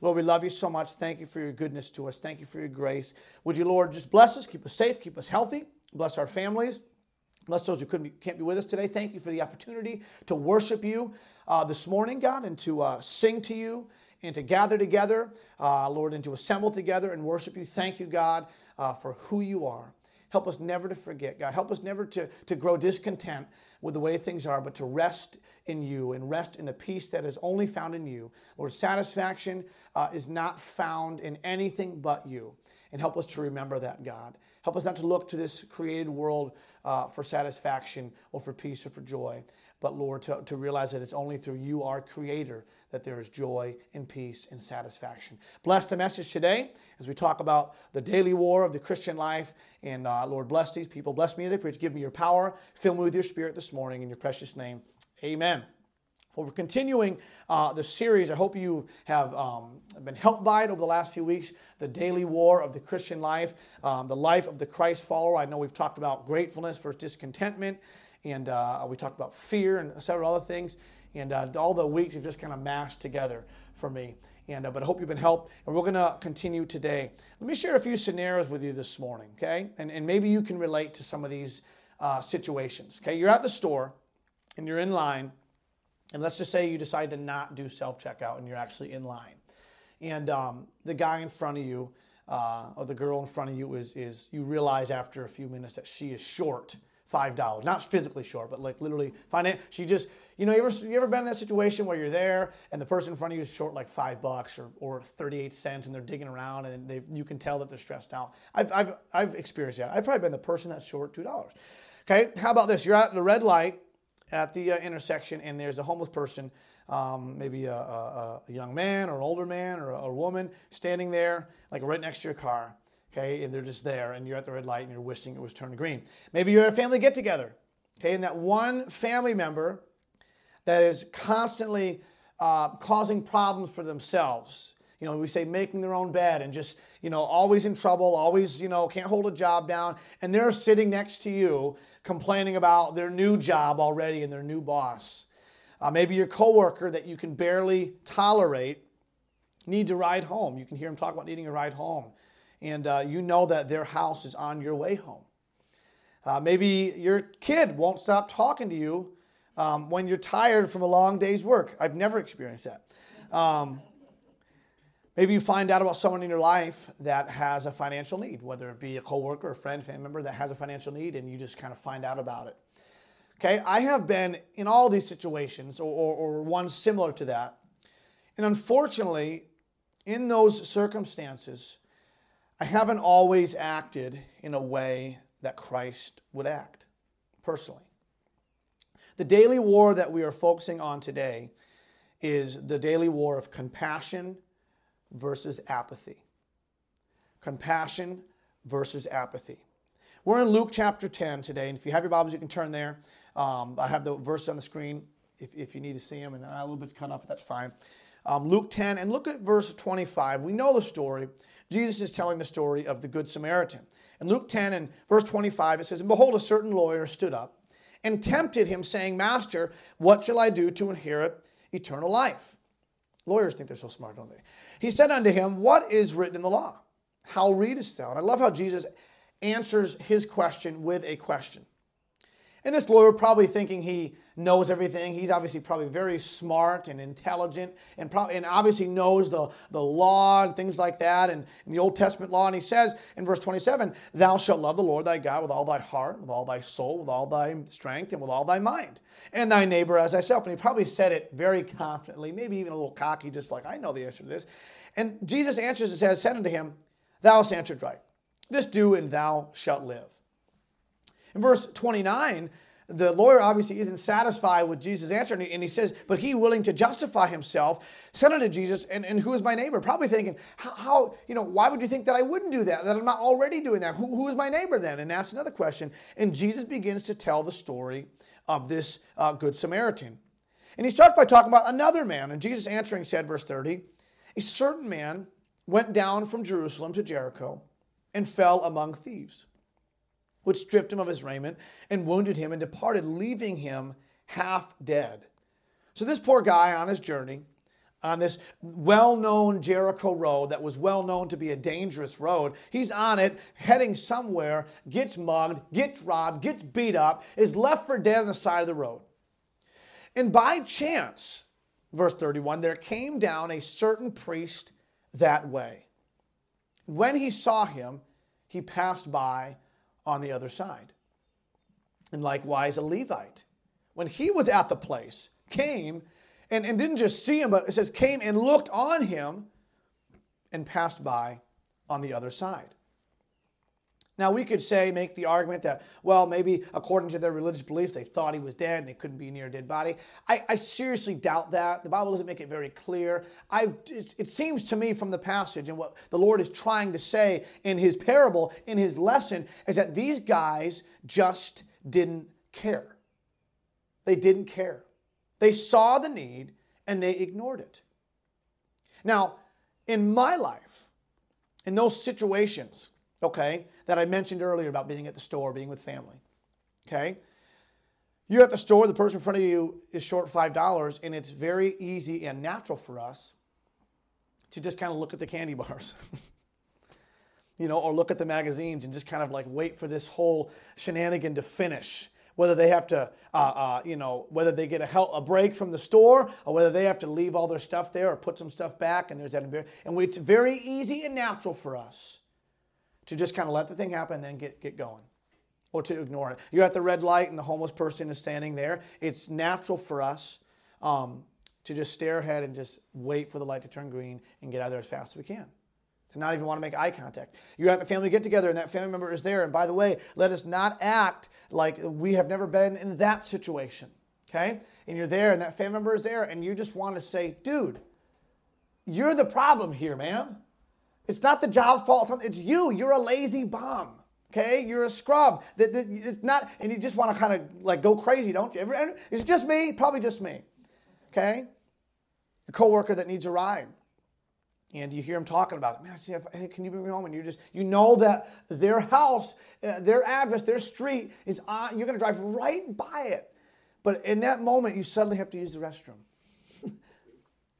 Lord, we love you so much. Thank you for your goodness to us. Thank you for your grace. Would you, Lord, just bless us, keep us safe, keep us healthy, bless our families. Bless those who couldn't be, can't be with us today. Thank you for the opportunity to worship you uh, this morning, God, and to uh, sing to you and to gather together, uh, Lord, and to assemble together and worship you. Thank you, God, uh, for who you are. Help us never to forget, God. Help us never to, to grow discontent with the way things are, but to rest in you and rest in the peace that is only found in you. Lord, satisfaction uh, is not found in anything but you. And help us to remember that, God. Help us not to look to this created world uh, for satisfaction or for peace or for joy, but Lord, to, to realize that it's only through you, our Creator, that there is joy and peace and satisfaction. Bless the message today as we talk about the daily war of the Christian life. And uh, Lord, bless these people. Bless me as I preach. Give me your power. Fill me with your spirit this morning. In your precious name, amen. Well, we're continuing uh, the series. I hope you have um, been helped by it over the last few weeks. The daily war of the Christian life, um, the life of the Christ follower. I know we've talked about gratefulness versus discontentment, and uh, we talked about fear and several other things. And uh, all the weeks have just kind of mashed together for me. And, uh, but I hope you've been helped. And we're going to continue today. Let me share a few scenarios with you this morning, okay? And, and maybe you can relate to some of these uh, situations, okay? You're at the store and you're in line. And let's just say you decide to not do self checkout and you're actually in line. And um, the guy in front of you, uh, or the girl in front of you, is, is you realize after a few minutes that she is short five dollars. Not physically short, but like literally finance. She just, you know, you ever you ever been in that situation where you're there and the person in front of you is short like five bucks or, or 38 cents and they're digging around and they you can tell that they're stressed out. I've, I've, I've experienced that. I've probably been the person that's short two dollars. Okay, how about this? You're at the red light at the uh, intersection and there's a homeless person. Um, maybe a, a, a, young man or an older man or a, a woman standing there, like right next to your car okay, and they're just there, and you're at the red light and you're wishing it was turned green. Maybe you're at a family get together, okay, and that one family member that is constantly uh, causing problems for themselves. You know, we say making their own bed and just, you know, always in trouble, always, you know, can't hold a job down. And they're sitting next to you complaining about their new job already and their new boss. Uh, maybe your coworker that you can barely tolerate needs a ride home. You can hear them talk about needing a ride home and uh, you know that their house is on your way home. Uh, maybe your kid won't stop talking to you um, when you're tired from a long day's work. I've never experienced that. Um, maybe you find out about someone in your life that has a financial need, whether it be a coworker, a friend, family member that has a financial need, and you just kind of find out about it. Okay, I have been in all these situations or, or, or one similar to that. And unfortunately, in those circumstances, I haven't always acted in a way that Christ would act, personally. The daily war that we are focusing on today is the daily war of compassion versus apathy. Compassion versus apathy. We're in Luke chapter 10 today, and if you have your Bibles, you can turn there. Um, I have the verse on the screen if, if you need to see them, and a little bit cut up, but that's fine. Um, Luke 10, and look at verse 25. We know the story. Jesus is telling the story of the Good Samaritan. In Luke 10 and verse 25, it says, And behold, a certain lawyer stood up and tempted him, saying, Master, what shall I do to inherit eternal life? Lawyers think they're so smart, don't they? He said unto him, What is written in the law? How readest thou? And I love how Jesus answers his question with a question. And this lawyer, probably thinking he knows everything, he's obviously probably very smart and intelligent and, probably, and obviously knows the, the law and things like that and, and the Old Testament law. And he says in verse 27 Thou shalt love the Lord thy God with all thy heart, with all thy soul, with all thy strength, and with all thy mind, and thy neighbor as thyself. And he probably said it very confidently, maybe even a little cocky, just like, I know the answer to this. And Jesus answers and says, Said unto him, Thou hast answered right. This do, and thou shalt live. In verse 29, the lawyer obviously isn't satisfied with Jesus' answer, and he, and he, says, But he, willing to justify himself, said unto Jesus, And, and who is my neighbor? Probably thinking, how, how, you know, why would you think that I wouldn't do that? That I'm not already doing that? Who, who is my neighbor then? And asks another question. And Jesus begins to tell the story of this uh, Good Samaritan. And he starts by talking about another man. And Jesus answering said, verse 30, A certain man went down from Jerusalem to Jericho and fell among thieves which stripped him of his raiment and wounded him and departed, leaving him half dead. So, this poor guy on his journey, on this well known Jericho road that was well known to be a dangerous road. He's on it, heading somewhere, gets mugged, gets robbed, gets beat up, is left for dead on the side of the road. And by chance, verse 31, there came down a certain priest that way. When he saw him, he passed by on the other side. And likewise, a Levite, when he was at the place, came and, and didn't just see him, but it says came and looked on him and passed by on the other side. Now, we could say, make the argument that, well, maybe according to their religious beliefs, they thought he was dead and they couldn't be near a dead body. I, I seriously doubt that. The Bible doesn't make it very clear. I, it seems to me from the passage and what the Lord is trying to say in his parable, in his lesson, is that these guys just didn't care. They didn't care. They saw the need and they ignored it. Now, in my life, in those situations, okay, that I mentioned earlier about being at the store, being with family, okay, you're at the store, the person in front of you is short $5, and it's very easy and natural for us to just kind of look at the candy bars. you know, or look at the magazines and just kind of like wait for this whole shenanigan to finish whether they have to, uh, uh, you know, whether they get a, help, a break from the store or whether they have to leave all their stuff there or put some stuff back and there's that. And it's very easy and natural for us to just kind of let the thing happen and then get, get going or to ignore it. You're at the red light and the homeless person is standing there. It's natural for us um, to just stare ahead and just wait for the light to turn green and get out of there as fast as we can to not even want to make eye contact. You're at the family get together and that family member is there. And by the way, let us not act like we have never been in that situation. Okay? And you're there and that family member is there and you just want to say, dude, you're the problem here, man. It's not the job's fault, it's you. You're a lazy bum. Okay, you're a scrub. It's not, and you just want to kind of like go crazy, don't you? It's just me, probably just me. Okay, a coworker that needs a ride and you hear them talking about it. Man, can you bring me home? And you just, you know that their house, uh, their address, their street is on, you're to drive right by it. But in that moment, you suddenly have to use the restroom.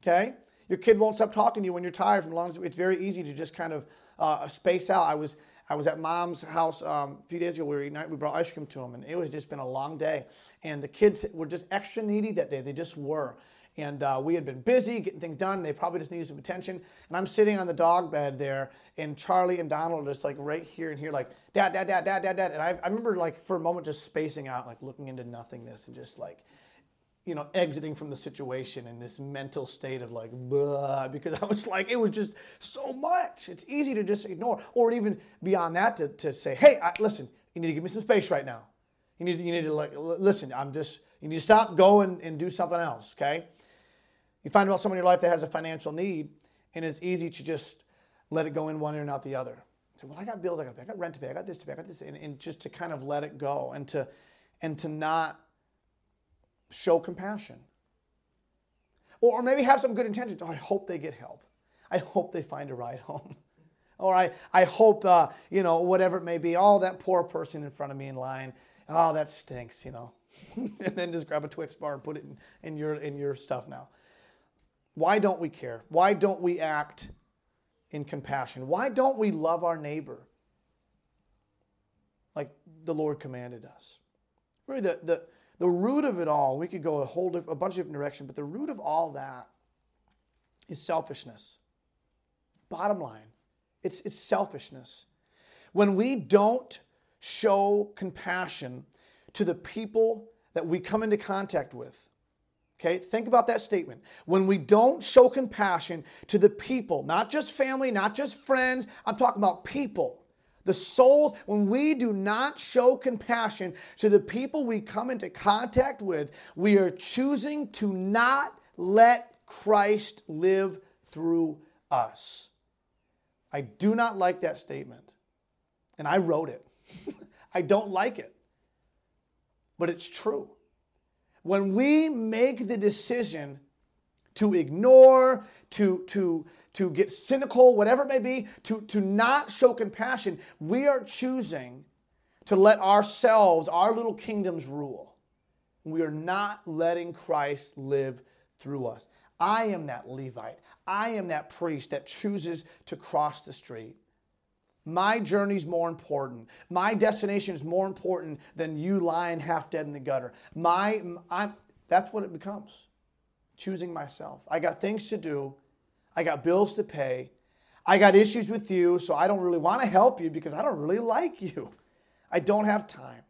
okay? Your kid won't stop talking to you when you're tired. From long it's very easy to just kind of uh, space out. I was I was at mom's house um, a few days ago. We were eating, we brought ice cream to them, and it was just been a long day. And the kids were just extra needy that day. They just were and uh, we had been busy getting things done. They probably just needed some attention. And I'm sitting on the dog bed there, and Charlie and Donald are just like right here and here, like dad, dad, dad, dad, dad, dad. And I, I remember like for a moment just spacing out, like looking into nothingness, and just like, you know, exiting from the situation in this mental state of like, because I was like, it was just so much. It's easy to just ignore, or even beyond that, to, to say, hey, I, listen, you need to give me some space right now. You need to, you need to like listen. I'm just you need to stop, go and, and do something else. Okay. You find about someone in your life that has a financial need, and it's easy to just let it go in one ear and out the other. Say, well, I got bills I got to pay, I got rent to pay, I got this to pay, I got this, and, and just to kind of let it go and to and to not show compassion. Or, maybe have some good intentions. Oh, I hope they get help. I hope they find a ride home. or I, I hope, uh, you know, whatever it may be, oh, that poor person in front of me in line, oh, that stinks, you know. and then just grab a Twix bar and put it in, in, your, in your stuff now. Why don't we care? Why don't we act in compassion? Why don't we love our neighbor like the Lord commanded us? Really, the, the, the root of it all, we could go a whole a bunch of different directions, but the root of all that is selfishness. Bottom line, it's, it's selfishness. When we don't show compassion to the people that we come into contact with, Okay, think about that statement. When we don't show compassion to the people, not just family, not just friends, I'm talking about people, the souls, when we do not show compassion to the people we come into contact with, we are choosing to not let Christ live through us. I do not like that statement. And I wrote it. I don't like it. But it's true. When we make the decision to ignore, to, to, to get cynical, whatever it may be, to, to not show compassion, we are choosing to let ourselves, our little kingdoms rule. We are not letting Christ live through us. I am that Levite. I am that priest that chooses to cross the street. My journey is more important. My destination is more important than you lying half dead in the gutter. My, I'm, that's what it becomes. Choosing myself. I got things to do. I got bills to pay. I got issues with you, so I don't really want to help you because I don't really like you. I don't have time.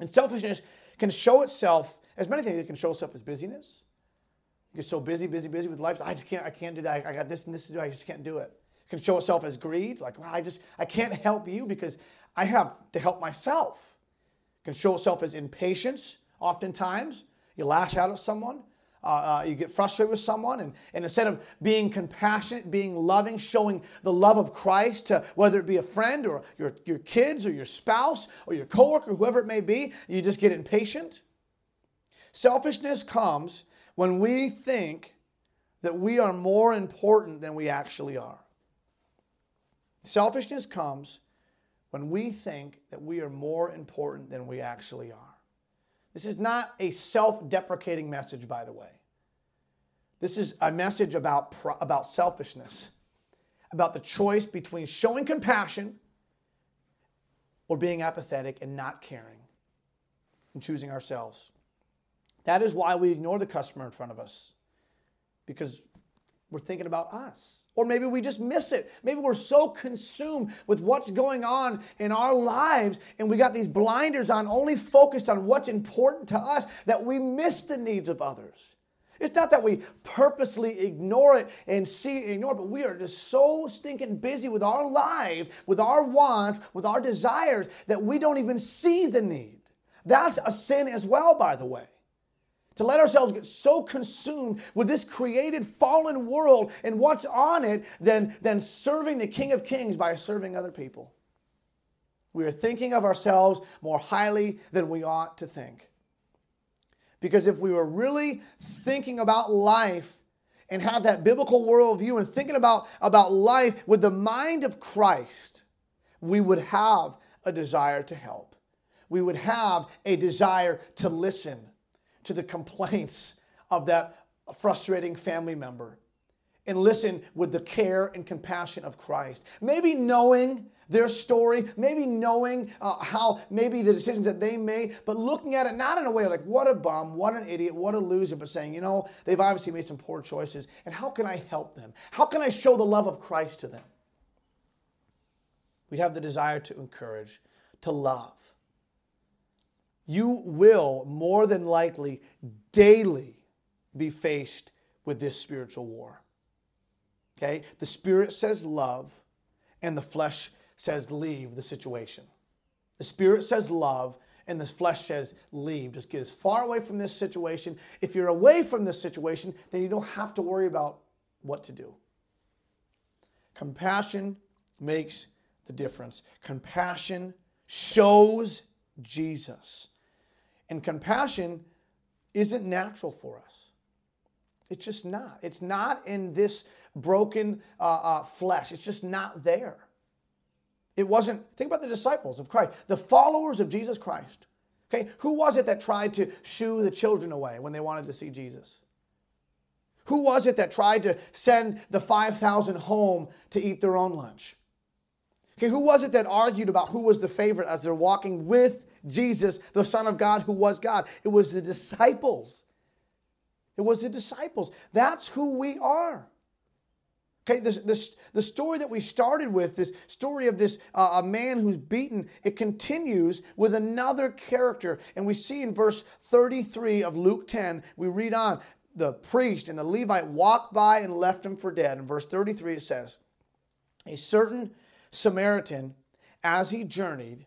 And selfishness can show itself as many things. It can show itself as busyness. You get so busy, busy, busy with life. I just can't. I can't do that. I got this and this to do. I just can't do it. It can show itself as greed. Like, well, I just I can't help you because I have to help myself. It can show itself as impatience. Oftentimes, you lash out at someone. Uh, uh, you get frustrated with someone, and, and instead of being compassionate, being loving, showing the love of Christ to whether it be a friend or your, your kids or your spouse or your coworker, whoever it may be, you just get impatient. Selfishness comes when we think that we are more important than we actually are. Selfishness comes when we think that we are more important than we actually are. This is not a self deprecating message, by the way. This is a message about, about selfishness, about the choice between showing compassion or being apathetic and not caring and choosing ourselves. That is why we ignore the customer in front of us because we're thinking about us. Or maybe we just miss it. Maybe we're so consumed with what's going on in our lives and we got these blinders on, only focused on what's important to us, that we miss the needs of others. It's not that we purposely ignore it and see ignore but we are just so stinking busy with our lives, with our wants, with our desires that we don't even see the need. That's a sin as well, by the way to let ourselves get so consumed with this created fallen world and what's on it than, than serving the King of Kings by serving other people. We are thinking of ourselves more highly than we ought to think. Because if we were really thinking about life and had that biblical worldview and thinking about, about life with the mind of Christ, we would have a desire to help. We would have a desire to listen to the complaints of that frustrating family member and listen with the care and compassion of Christ. Maybe knowing their story, maybe knowing uh, how maybe the decisions that they made, but looking at it not in a way like, what a bum, what an idiot, what a loser, but saying, you know, they've obviously made some poor choices, and how can I help them? How can I show the love of Christ to them? We have the desire to encourage, to love you will more than likely daily be faced with this spiritual war. Okay? The spirit says love, and the flesh says leave the situation. The spirit says love, and the flesh says leave. Just get as far away from this situation. If you're away from this situation, then you don't have to worry about what to do. Compassion makes the difference. Compassion shows Jesus. And compassion isn't natural for us. It's just not. It's not in this broken uh, uh, flesh. It's just not there. It wasn't, think about the disciples of Christ, the followers of Jesus Christ. Okay, who was it that tried to shoo the children away when they wanted to see Jesus? Who was it that tried to send the 5,000 home to eat their own lunch? Okay, who was it that argued about who was the favorite as they're walking with Jesus, the Son of God who was God. It was the disciples. It was the disciples. That's who we are. Okay, this, this, the story that we started with, this story of this uh, a man who's beaten, it continues with another character. And we see in verse 33 of Luke 10, we read on, the priest and the Levite walked by and left him for dead. In verse 33, it says, A certain Samaritan, as he journeyed,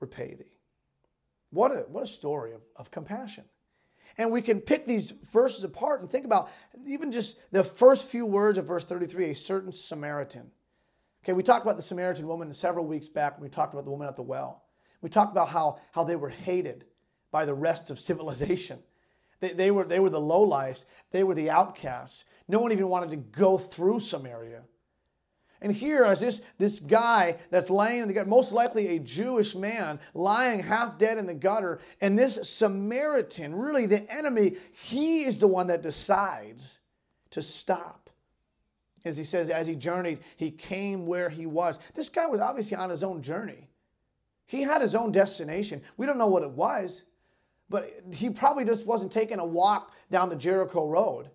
repay thee. What a, what a story of, of compassion. And we can pick these verses apart and think about even just the first few words of verse 33 a certain Samaritan. Okay, we talked about the Samaritan woman several weeks back when we talked about the woman at the well. We talked about how, how they were hated by the rest of civilization. They, they, were, they were the lowlifes, they were the outcasts. No one even wanted to go through Samaria. And here, as this, this guy that's laying in the gutter, most likely a Jewish man, lying half dead in the gutter, and this Samaritan, really the enemy, he is the one that decides to stop. As he says, as he journeyed, he came where he was. This guy was obviously on his own journey. He had his own destination. We don't know what it was, but he probably just wasn't taking a walk down the Jericho Road.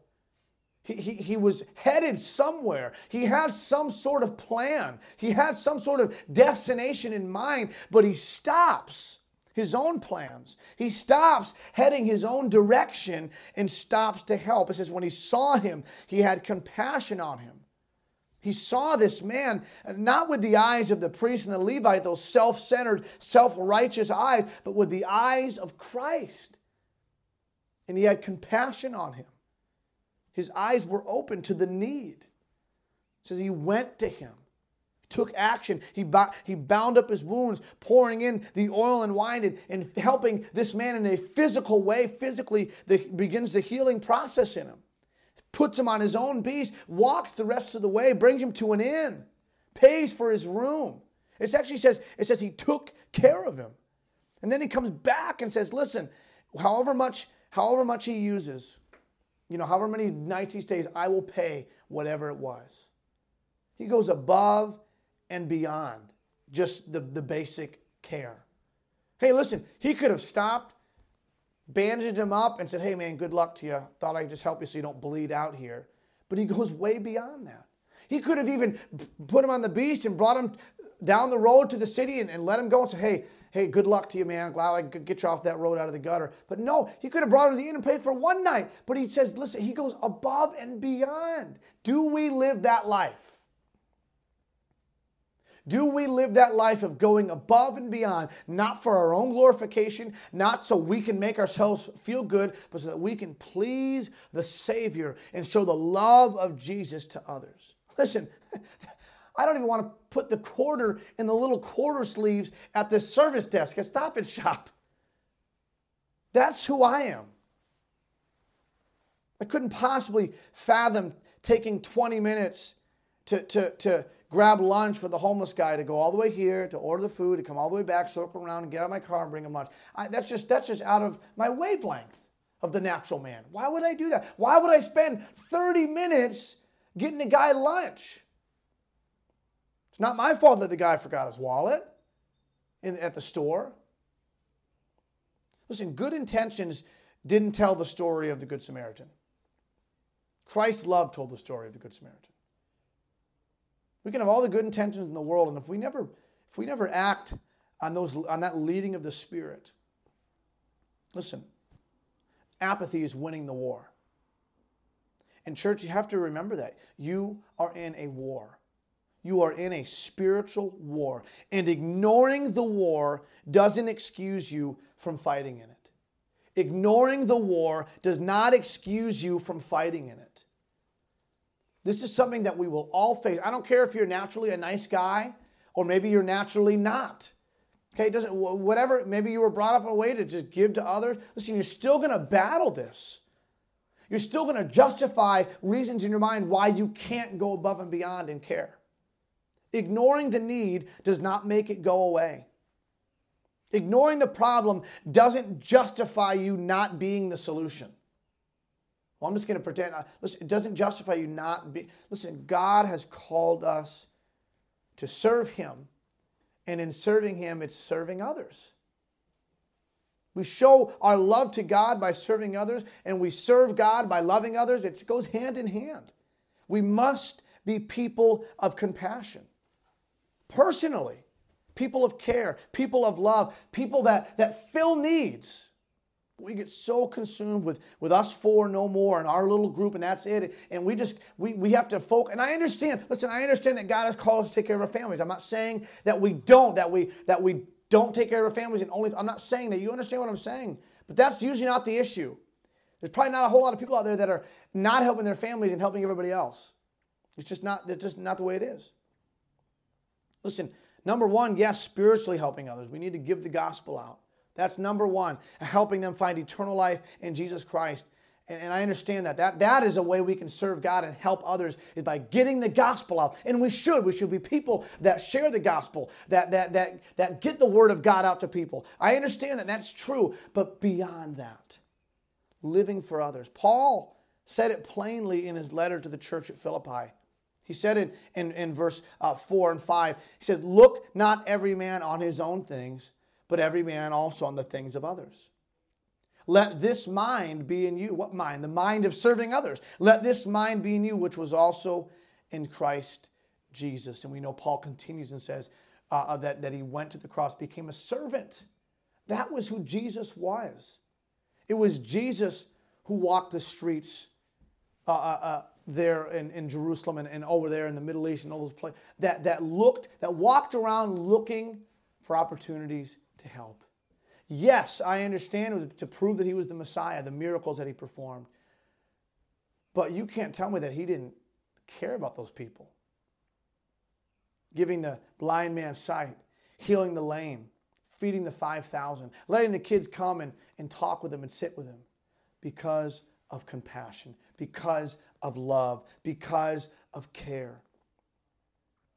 He, he, was headed somewhere. He had some sort of plan. He had some sort of destination in mind, but he stops his own plans. He stops heading his own direction and stops to help. It says, when he saw him, he had compassion on him. He saw this man not with the eyes of the priest and the Levite, those self centered, self righteous eyes, but with the eyes of Christ. And he had compassion on him. His eyes were open to the need. It says he went to him, took action. He, he bound up his wounds, pouring in the oil and wine and, and helping this man in a physical way, physically, the, begins the healing process in him. Puts him on his own beast, walks the rest of the way, brings him to an inn, pays for his room. It actually says, it says he took care of him. And then he comes back and says, listen, however much, however much he uses, you know, however many nights he stays, I will pay whatever it was. He goes above and beyond just the, the basic care. Hey, listen, he could have stopped, bandaged him up, and said, Hey, man, good luck to you. Thought I'd just help you so you don't bleed out here. But he goes way beyond that. He could have even put him on the beach and brought him down the road to the city and, and let him go and say, Hey, hey, good luck to you, man. Glad I could get you off that road out of the gutter. But no, he could have brought her to the inn and paid for one night. But he says, listen, he goes above and beyond. Do we live that life? Do we live that life of going above and beyond, not for our own glorification, not so we can make ourselves feel good, but so that we can please the Savior and show the love of Jesus to others? Listen, I don't even want to put the quarter in the little quarter sleeves at the service desk at Stop and Shop. That's who I am. I couldn't possibly fathom taking 20 minutes to, to, to grab lunch for the homeless guy to go all the way here, to order the food, to come all the way back, circle around, and get out of my car and bring him lunch. I, that's, just, that's just out of my wavelength of the natural man. Why would I do that? Why would I spend 30 minutes getting a guy lunch? It's not my fault that the guy forgot his wallet in, at the store. Listen, good intentions didn't tell the story of the Good Samaritan. Christ's love told the story of the Good Samaritan. We can have all the good intentions in the world, and if we never, if we never act on, those, on that leading of the Spirit, listen, apathy is winning the war. And, church, you have to remember that. You are in a war you are in a spiritual war. And ignoring the war doesn't excuse you from fighting in it. Ignoring the war does not excuse you from fighting in it. This is something that we will all face. I don't care if you're naturally a nice guy or maybe you're naturally not. Okay, it doesn't whatever, maybe you were brought up in a way to just give to others. Listen, you're still gonna battle this. You're still gonna justify reasons in your mind why you can't go above and beyond and care. Ignoring the need does not make it go away. Ignoring the problem doesn't justify you not being the solution. Well, I'm just going to pretend. Uh, listen, it doesn't justify you not be. Listen, God has called us to serve Him, and in serving Him, it's serving others. We show our love to God by serving others, and we serve God by loving others. It goes hand in hand. We must be people of compassion personally. People of care, people of love, people that, that fill needs. We get so consumed with, with us four no more and our little group, and that's it. And we just, we, we have to focus. And I understand, listen, I understand that God has called us to take care of our families. I'm not saying that we don't, that we, that we don't take care of our families and only, I'm not saying that. You understand what I'm saying? But that's usually not the issue. There's probably not a whole lot of people out there that are not helping their families and helping everybody else. It's just not, it's just not the way it is. Listen, number one, yes, spiritually helping others. We need to give the gospel out. That's number one, helping them find eternal life in Jesus Christ. And, and, I understand that. that. That is a way we can serve God and help others is by getting the gospel out. And we should. We should be people that share the gospel, that, that, that, that get the word of God out to people. I understand that that's true. But beyond that, living for others. Paul said it plainly in his letter to the church at Philippi. He said it in, in verse uh, 4 and 5. He said, Look not every man on his own things, but every man also on the things of others. Let this mind be in you. What mind? The mind of serving others. Let this mind be in you, which was also in Christ Jesus. And we know Paul continues and says uh, uh, that, that he went to the cross, became a servant. That was who Jesus was. It was Jesus who walked the streets uh, uh, uh there in, in Jerusalem and, and over there in the Middle East and all those places that, that looked, that walked around looking for opportunities to help. Yes, I understand to prove that he was the Messiah, the miracles that he performed. But you can't tell me that he didn't care about those people. Giving the blind man sight, healing the lame, feeding the 5,000, letting the kids come and, and talk with them and sit with them because of compassion, because of love, because of care.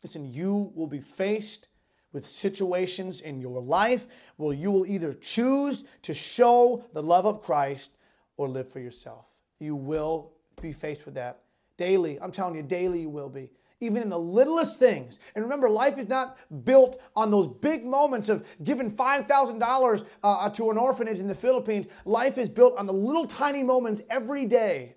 Listen, you will be faced with situations in your life where you will either choose to show the love of Christ or live for yourself. You will be faced with that daily. I'm telling you, daily you will be. Even in the littlest things. And remember, life is not built on those big moments of giving $5,000 uh, to an orphanage in the Philippines. Life is built on the little tiny moments every day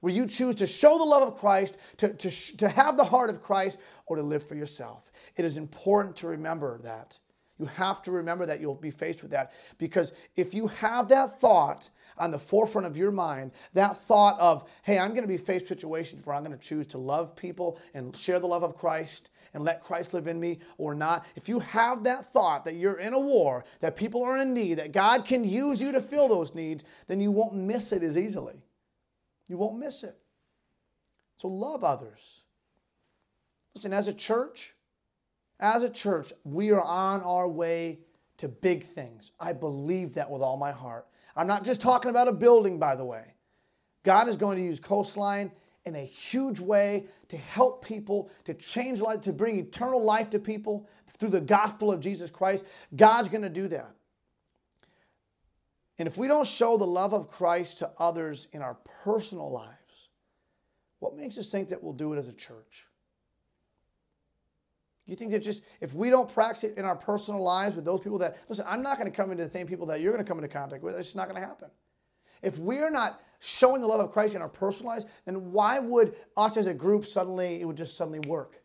where you choose to show the love of Christ, to, to, to have the heart of Christ, or to live for yourself. It is important to remember that. You have to remember that you'll be faced with that because if you have that thought on the forefront of your mind, that thought of, hey, I'm going to be faced situations where I'm going to choose to love people and share the love of Christ and let Christ live in me or not. If you have that thought that you're in a war, that people are in need, that God can use you to fill those needs, then you won't miss it as easily. You won't miss it. So love others. Listen, as a church, as a church, we are on our way to big things. I believe that with all my heart. I'm not just talking about a building, by the way. God is going to use Coastline in a huge way to help people, to change life, to bring eternal life to people through the gospel of Jesus Christ. God's going to do that. And if we don't show the love of Christ to others in our personal lives, what makes us think that we'll do it as a church? You think that just if we don't practice it in our personal lives with those people that listen, I'm not going to come into the same people that you're going to come into contact with. It's just not going to happen. If we're not showing the love of Christ in our personal lives, then why would us as a group suddenly it would just suddenly work?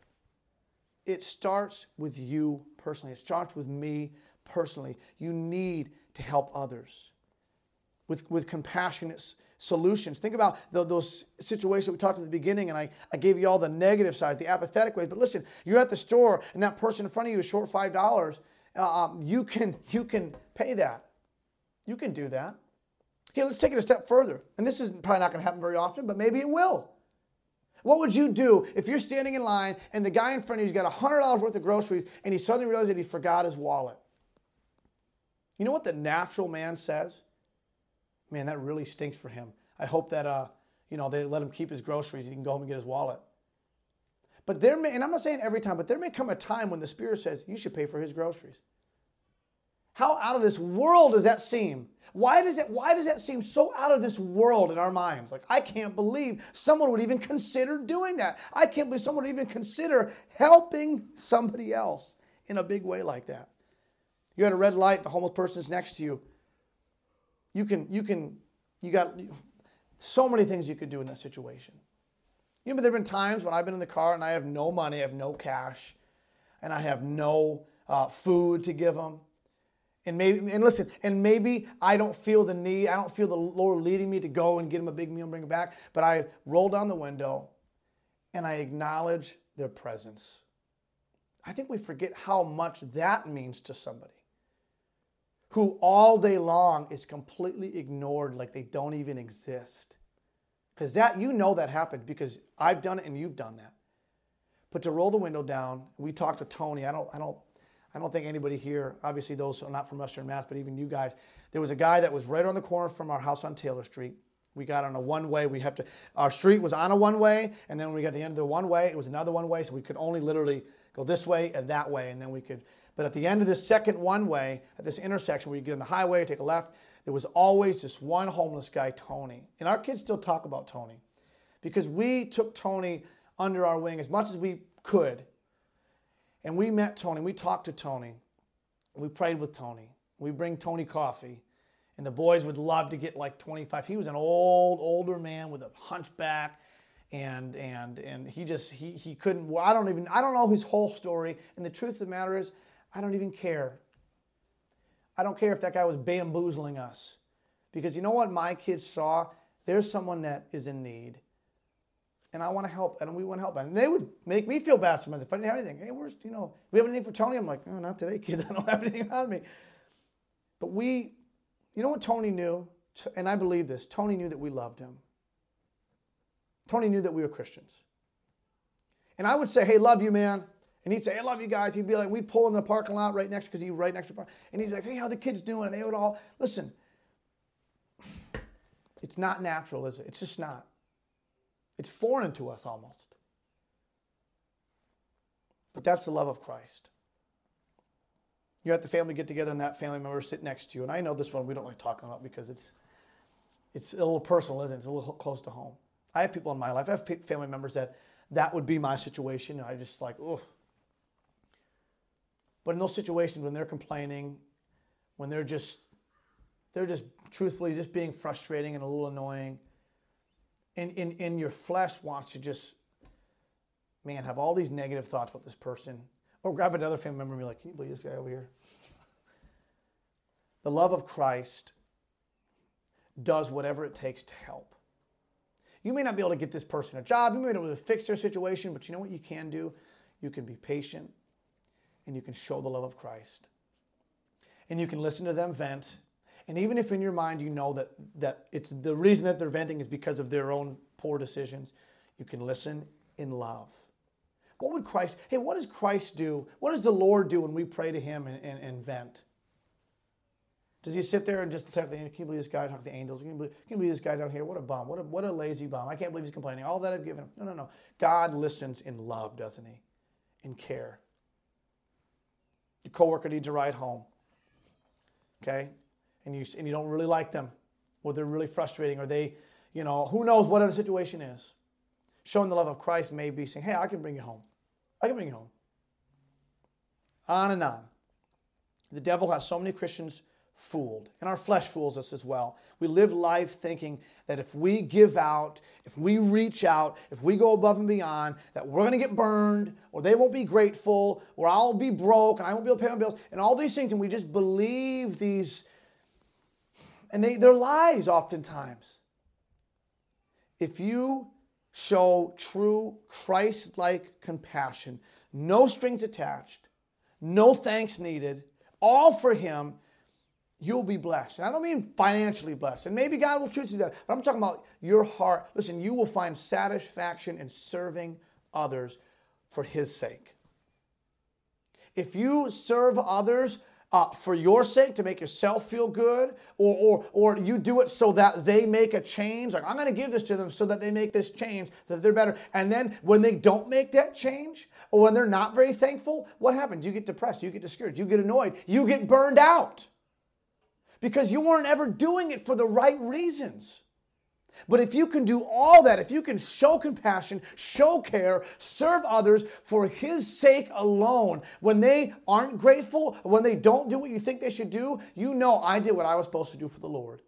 It starts with you personally. It starts with me personally. You need to help others with, with compassionate solutions. Think about the, those situations we talked at the beginning, and I, I gave you all the negative side, the apathetic ways. But listen, you're at the store, and that person in front of you is short five dollars. Uh, you can you can pay that. You can do that. Here, let's take it a step further. And this is probably not going to happen very often, but maybe it will. What would you do if you're standing in line and the guy in front of you's got $100 worth of groceries and he suddenly realizes that he forgot his wallet? You know what the natural man says? Man, that really stinks for him. I hope that, uh, you know, they let him keep his groceries. He can go home and get his wallet. But there may, and I'm not saying every time, but there may come a time when the Spirit says, you should pay for his groceries. How out of this world does that seem? Why does it why does that seem so out of this world in our minds? Like I can't believe someone would even consider doing that. I can't believe someone would even consider helping somebody else in a big way like that. You're at a red light, the homeless person's next to you. You can you can you got so many things you could do in that situation. You know, but there have been times when I've been in the car and I have no money, I have no cash, and I have no uh, food to give them. And maybe, and listen, and maybe I don't feel the need, I don't feel the Lord leading me to go and get them a big meal and bring it back, but I roll down the window and I acknowledge their presence. I think we forget how much that means to somebody. Who all day long is completely ignored like they don't even exist. Because that you know that happened because I've done it and you've done that. But to roll the window down, we talked to Tony. I don't, I don't, I don't think anybody here, obviously those are not from Western Mass, but even you guys, there was a guy that was right on the corner from our house on Taylor Street. We got on a one way. We have to, our street was on a one way, and then when we got to the end of the one way, it was another one way, so we could only literally go this way and that way, and then we could. But at the end of this second one way, at this intersection where you get on the highway, take a left, there was always this one homeless guy, Tony. And our kids still talk about Tony because we took Tony under our wing as much as we could. And we met Tony, we talked to Tony, we prayed with Tony. We bring Tony coffee, and the boys would love to get like 25. He was an old, older man with a hunchback, and and and he just he he couldn't. Well, I don't even I don't know his whole story. And the truth of the matter is, I don't even care. I don't care if that guy was bamboozling us, because you know what my kids saw. There's someone that is in need and I want to help, and we want to help. And they would make me feel bad sometimes if I didn't have anything. Hey, where's, you know, we have anything for Tony? I'm like, oh, not today, kid. I don't have anything on me. But we, you know what Tony knew? And I believe this Tony knew that we loved him. Tony knew that we were Christians. And I would say, hey, love you, man. And he'd say, I love you guys. He'd be like, we'd pull in the parking lot right next, because he's right next to the park. And he'd be like, hey, how the kids doing? And they would all, listen, it's not natural, is it? It's just not. It's foreign to us almost. But that's the love of Christ. You're at the family get together and that family member sit next to you. And I know this one we don't like talking about because it's it's a little personal, isn't it? It's a little close to home. I have people in my life, I have family members that that would be my situation. I just like, ugh. But in those situations when they're complaining, when they're just they're just truthfully just being frustrating and a little annoying, and, and, and your flesh wants to just, man, have all these negative thoughts about this person. Or grab another family member and be like, can you believe this guy over here? The love of Christ does whatever it takes to help. You may not be able to get this person a job, you may not be able to fix their situation, but you know what you can do? You can be patient and you can show the love of Christ. And you can listen to them vent and even if in your mind you know that, that it's the reason that they're venting is because of their own poor decisions, you can listen in love. What would Christ, hey, what does Christ do? What does the Lord do when we pray to Him and, and, and vent? Does he sit there and just to the, can you believe this guy talks to angels? Can you, believe, can you believe this guy down here? What a bum. What a, what a lazy bum. I can't believe he's complaining. All that I've given him. No, no, no. God listens in love, doesn't he? In care. Your coworker needs a ride home. Okay? and you, and you don't really like them, or they're really frustrating, or they, you know, who knows what the situation is. Showing the love of Christ may be saying, hey, I can bring you home. I can bring you home. On and on. The devil has so many Christians fooled, and our flesh fools us as well. We live life thinking that if we give out, if we reach out, if we go above and beyond, that we're going to get burned, or they won't be grateful, or I'll be broke, and I won't be able to pay my bills, and all these things, and we just believe these and they, they're lies oftentimes. If you show true Christ like compassion, no strings attached, no thanks needed, all for Him, you'll be blessed. And I don't mean financially blessed. And maybe God will choose you that. But I'm talking about your heart. Listen, you will find satisfaction in serving others for His sake. If you serve others uh, for your sake to make yourself feel good, or, or, or you do it so that they make a change. Like, I'm going to give this to them so that they make this change, so that they're better. And then when they don't make that change, or when they're not very thankful, what happens? You get depressed, you get discouraged, you get annoyed, you get burned out because you weren't ever doing it for the right reasons. But if you can do all that, if you can show compassion, show care, serve others for His sake alone, when they aren't grateful, when they don't do what you think they should do, you know I did what I was supposed to do for the Lord.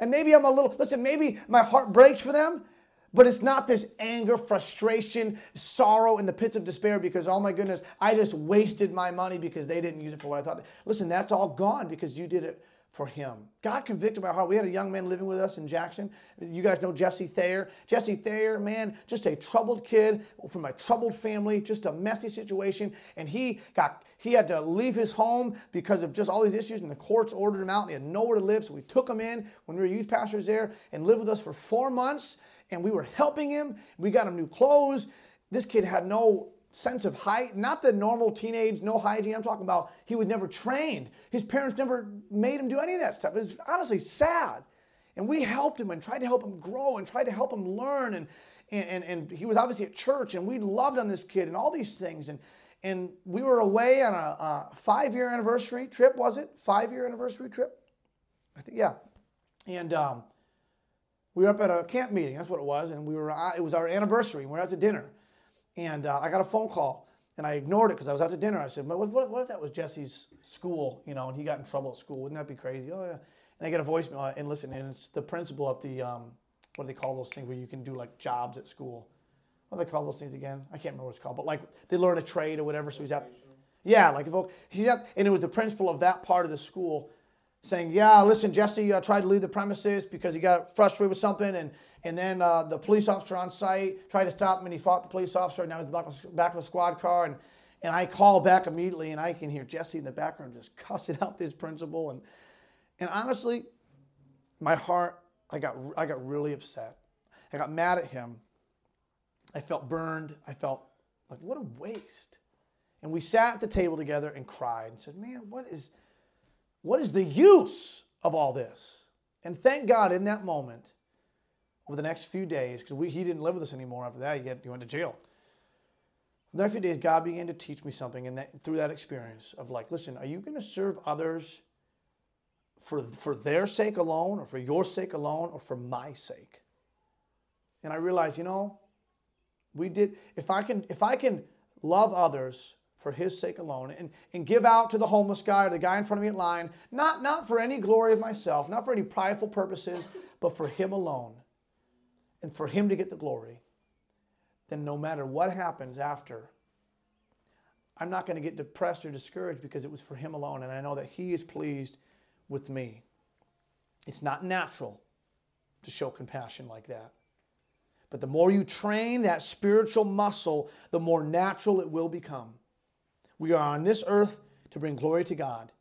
And maybe I'm a little, listen, maybe my heart breaks for them, but it's not this anger, frustration, sorrow, in the pits of despair because, oh my goodness, I just wasted my money because they didn't use it for what I thought. Listen, that's all gone because you did it for him. God convicted my heart. We had a young man living with us in Jackson. You guys know Jesse Thayer. Jesse Thayer, man, just a troubled kid from a troubled family, just a messy situation. And he got he had to leave his home because of just all these issues, and the courts ordered him out, and he had nowhere to live. So we took him in when we were youth pastors there and lived with us for four months. And we were helping him. We got him new clothes. This kid had no sense of height, not the normal teenage, no hygiene. I'm talking about he was never trained. His parents never made him do any of that stuff. It was honestly sad. And we helped him and tried to help him grow and tried to help him learn. And, and, and he was obviously at church and we loved on this kid and all these things. And, and we were away on a, a five year anniversary trip, was it? Five year anniversary trip? I think, yeah. And um, we were up at a camp meeting, that's what it was. And we were, uh, it was our anniversary. And we were out to dinner. And uh, I got a phone call and I ignored it because I was out to dinner. I said, what, what, what, if that was Jesse's school, you know, and he got in trouble at school? Wouldn't that be crazy? Oh, yeah. And I get a voicemail and listen, and it's the principal at the, um, what do they call those things where you can do like jobs at school? What do they call those things again? I can't remember what it's called, but like they learn a trade or whatever. So he's out. Yeah, like he's out, and it was the principal of that part of the school saying, "Yeah, listen, Jesse uh, tried to leave the premises because he got frustrated with something, and and then uh, the police officer on site tried to stop him, and he fought the police officer. And now he's in the back of, back of a squad car. And, and I call back immediately, and I can hear Jesse in the background just cussing out this principal. And, and honestly, my heart, I got, I got really upset. I got mad at him. I felt burned. I felt like, what a waste. And we sat at the table together and cried and said, man, what is, what is the use of all this? And thank God in that moment, over the next few days, because he didn't live with us anymore after that, he, he went to jail. The next few days, God began to teach me something and that, through that experience of like, listen, are you going to serve others for, for their sake alone, or for your sake alone, or for my sake? And I realized, you know, we did, if I can, if I can love others for his sake alone and, and give out to the homeless guy or the guy in front of me at line, not, not for any glory of myself, not for any prideful purposes, but for him alone and for Him to get the glory, then no matter what happens after, I'm not going to get depressed or discouraged because it was for Him alone, and I know that He is pleased with me. It's not natural to show compassion like that. But the more you train that spiritual muscle, the more natural it will become. We are on this earth to bring glory to God.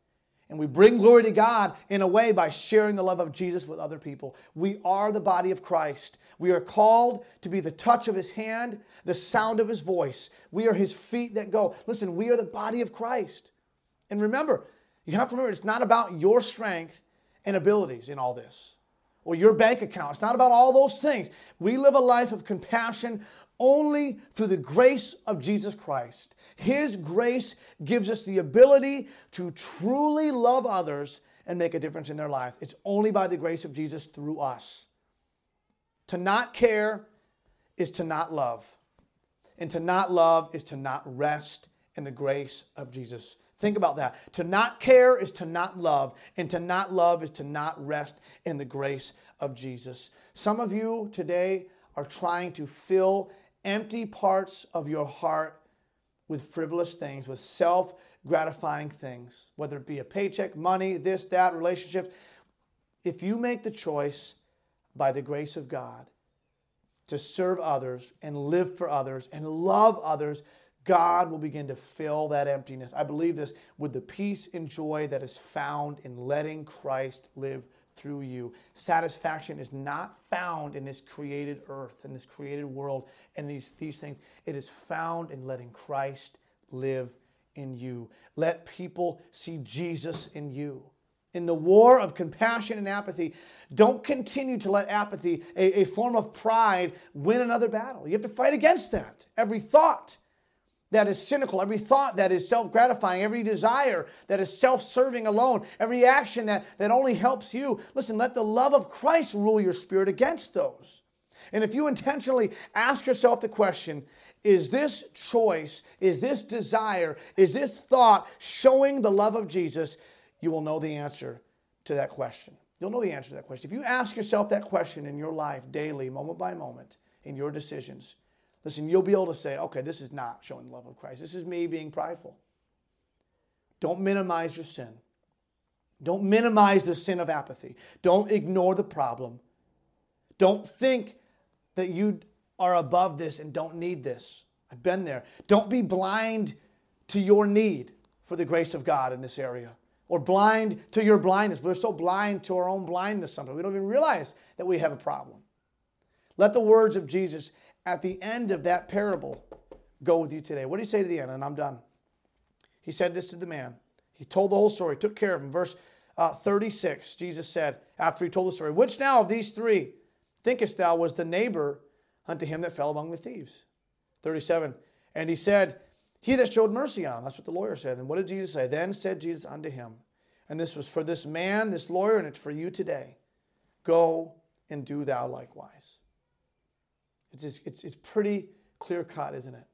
And we bring glory to God in a way by sharing the love of Jesus with other people. We are the body of Christ. We are called to be the touch of his hand, the sound of his voice. We are his feet that go. Listen, we are the body of Christ. And remember, you have to remember it's not about your strength and abilities in all this or your bank account. It's not about all those things. We live a life of compassion only through the grace of Jesus Christ. His grace gives us the ability to truly love others and make a difference in their lives. It's only by the grace of Jesus through us. To not care is to not love. And to not love is to not rest in the grace of Jesus. Think about that. To not care is to not love, and to not love is to not rest in the grace of Jesus. Some of you today are trying to fill empty parts of your heart with frivolous things, with self gratifying things, whether it be a paycheck, money, this, that, relationships. If you make the choice by the grace of God to serve others and live for others and love others, God will begin to fill that emptiness. I believe this with the peace and joy that is found in letting Christ live through you. Satisfaction is not found in this created earth, in this created world, and these, these things. It is found in letting Christ live in you. Let people see Jesus in you. In the war of compassion and apathy, don't continue to let apathy, a, a form of pride, win another battle. You have to fight against that. Every thought that is cynical, every thought that is self gratifying, every desire that is self serving alone, every action that, that only helps you. Listen, let the love of Christ rule your spirit against those. And if you intentionally ask yourself the question, is this choice, is this desire, is this thought showing the love of Jesus? You will know the answer to that question. You'll know the answer to that question. If you ask yourself that question in your life daily, moment by moment, in your decisions, Listen, you'll be able to say, okay, this is not showing the love of Christ. This is me being prideful. Don't minimize your sin. Don't minimize the sin of apathy. Don't ignore the problem. Don't think that you are above this and don't need this. I've been there. Don't be blind to your need for the grace of God in this area or blind to your blindness. We're so blind to our own blindness sometimes. We don't even realize that we have a problem. Let the words of Jesus at the end of that parable go with you today. What did he say to the end? And I'm done. He said this to the man. He told the whole story, took care of him. Verse uh, 36, Jesus said, after he told the story, Which now of these three thinkest thou was the neighbor unto him that fell among the thieves? 37, and he said, He that showed mercy on him. That's what the lawyer said. And what did Jesus say? Then said Jesus unto him, and this was for this man, this lawyer, and it's for you today. Go and do thou likewise. It's, it's, it's pretty clear cut, isn't it?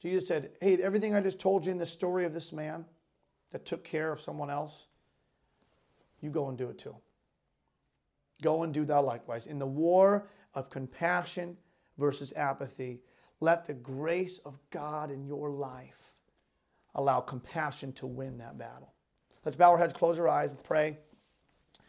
Jesus said, Hey, everything I just told you in the story of this man that took care of someone else, you go and do it too. Go and do thou likewise. In the war of compassion versus apathy, let the grace of God in your life allow compassion to win that battle. Let's bow our heads, close our eyes, and pray.